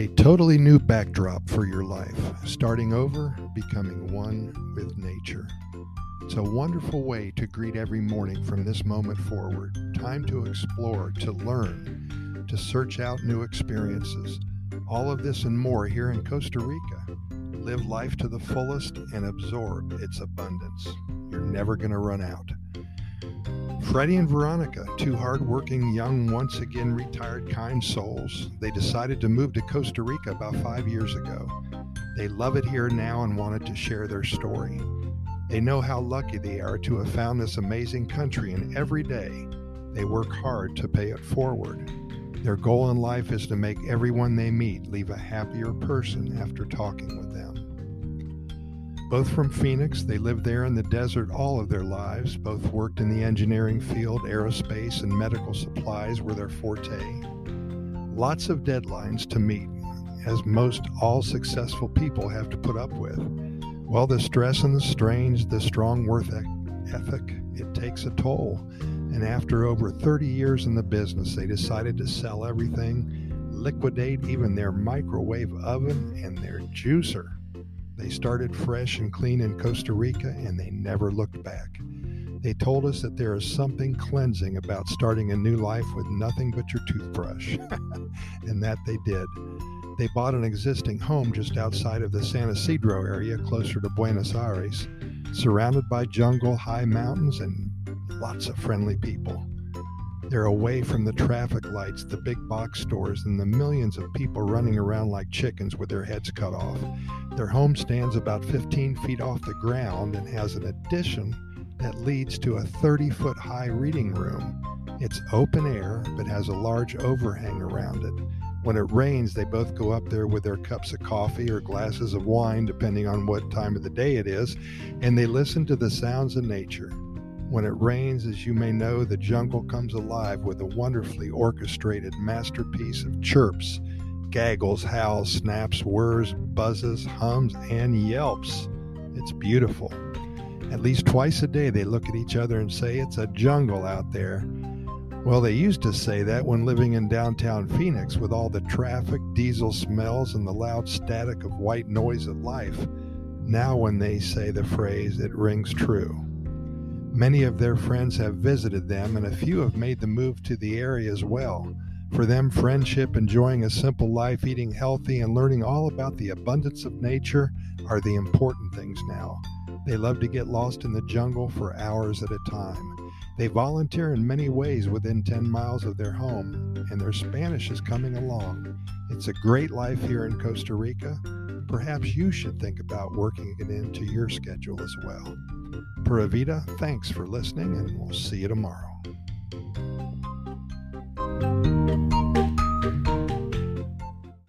A totally new backdrop for your life, starting over, becoming one with nature. It's a wonderful way to greet every morning from this moment forward. Time to explore, to learn, to search out new experiences. All of this and more here in Costa Rica. Live life to the fullest and absorb its abundance. You're never going to run out. Freddie and Veronica, two hardworking, young, once again retired kind souls, they decided to move to Costa Rica about five years ago. They love it here now and wanted to share their story. They know how lucky they are to have found this amazing country, and every day they work hard to pay it forward. Their goal in life is to make everyone they meet leave a happier person after talking with them. Both from Phoenix, they lived there in the desert all of their lives. Both worked in the engineering field, aerospace, and medical supplies were their forte. Lots of deadlines to meet, as most all successful people have to put up with. Well, the stress and the strains, the strong work ethic, it takes a toll. And after over 30 years in the business, they decided to sell everything, liquidate even their microwave oven and their juicer. They started fresh and clean in Costa Rica and they never looked back. They told us that there is something cleansing about starting a new life with nothing but your toothbrush. and that they did. They bought an existing home just outside of the San Isidro area, closer to Buenos Aires, surrounded by jungle, high mountains, and lots of friendly people. They're away from the traffic lights, the big box stores, and the millions of people running around like chickens with their heads cut off. Their home stands about 15 feet off the ground and has an addition that leads to a 30 foot high reading room. It's open air, but has a large overhang around it. When it rains, they both go up there with their cups of coffee or glasses of wine, depending on what time of the day it is, and they listen to the sounds of nature. When it rains, as you may know, the jungle comes alive with a wonderfully orchestrated masterpiece of chirps, gaggles, howls, snaps, whirs, buzzes, hums, and yelps. It's beautiful. At least twice a day, they look at each other and say, It's a jungle out there. Well, they used to say that when living in downtown Phoenix with all the traffic, diesel smells, and the loud static of white noise of life. Now, when they say the phrase, it rings true. Many of their friends have visited them, and a few have made the move to the area as well. For them, friendship, enjoying a simple life, eating healthy, and learning all about the abundance of nature are the important things now. They love to get lost in the jungle for hours at a time. They volunteer in many ways within 10 miles of their home, and their Spanish is coming along. It's a great life here in Costa Rica. Perhaps you should think about working it into your schedule as well. Pura Vida, thanks for listening, and we'll see you tomorrow.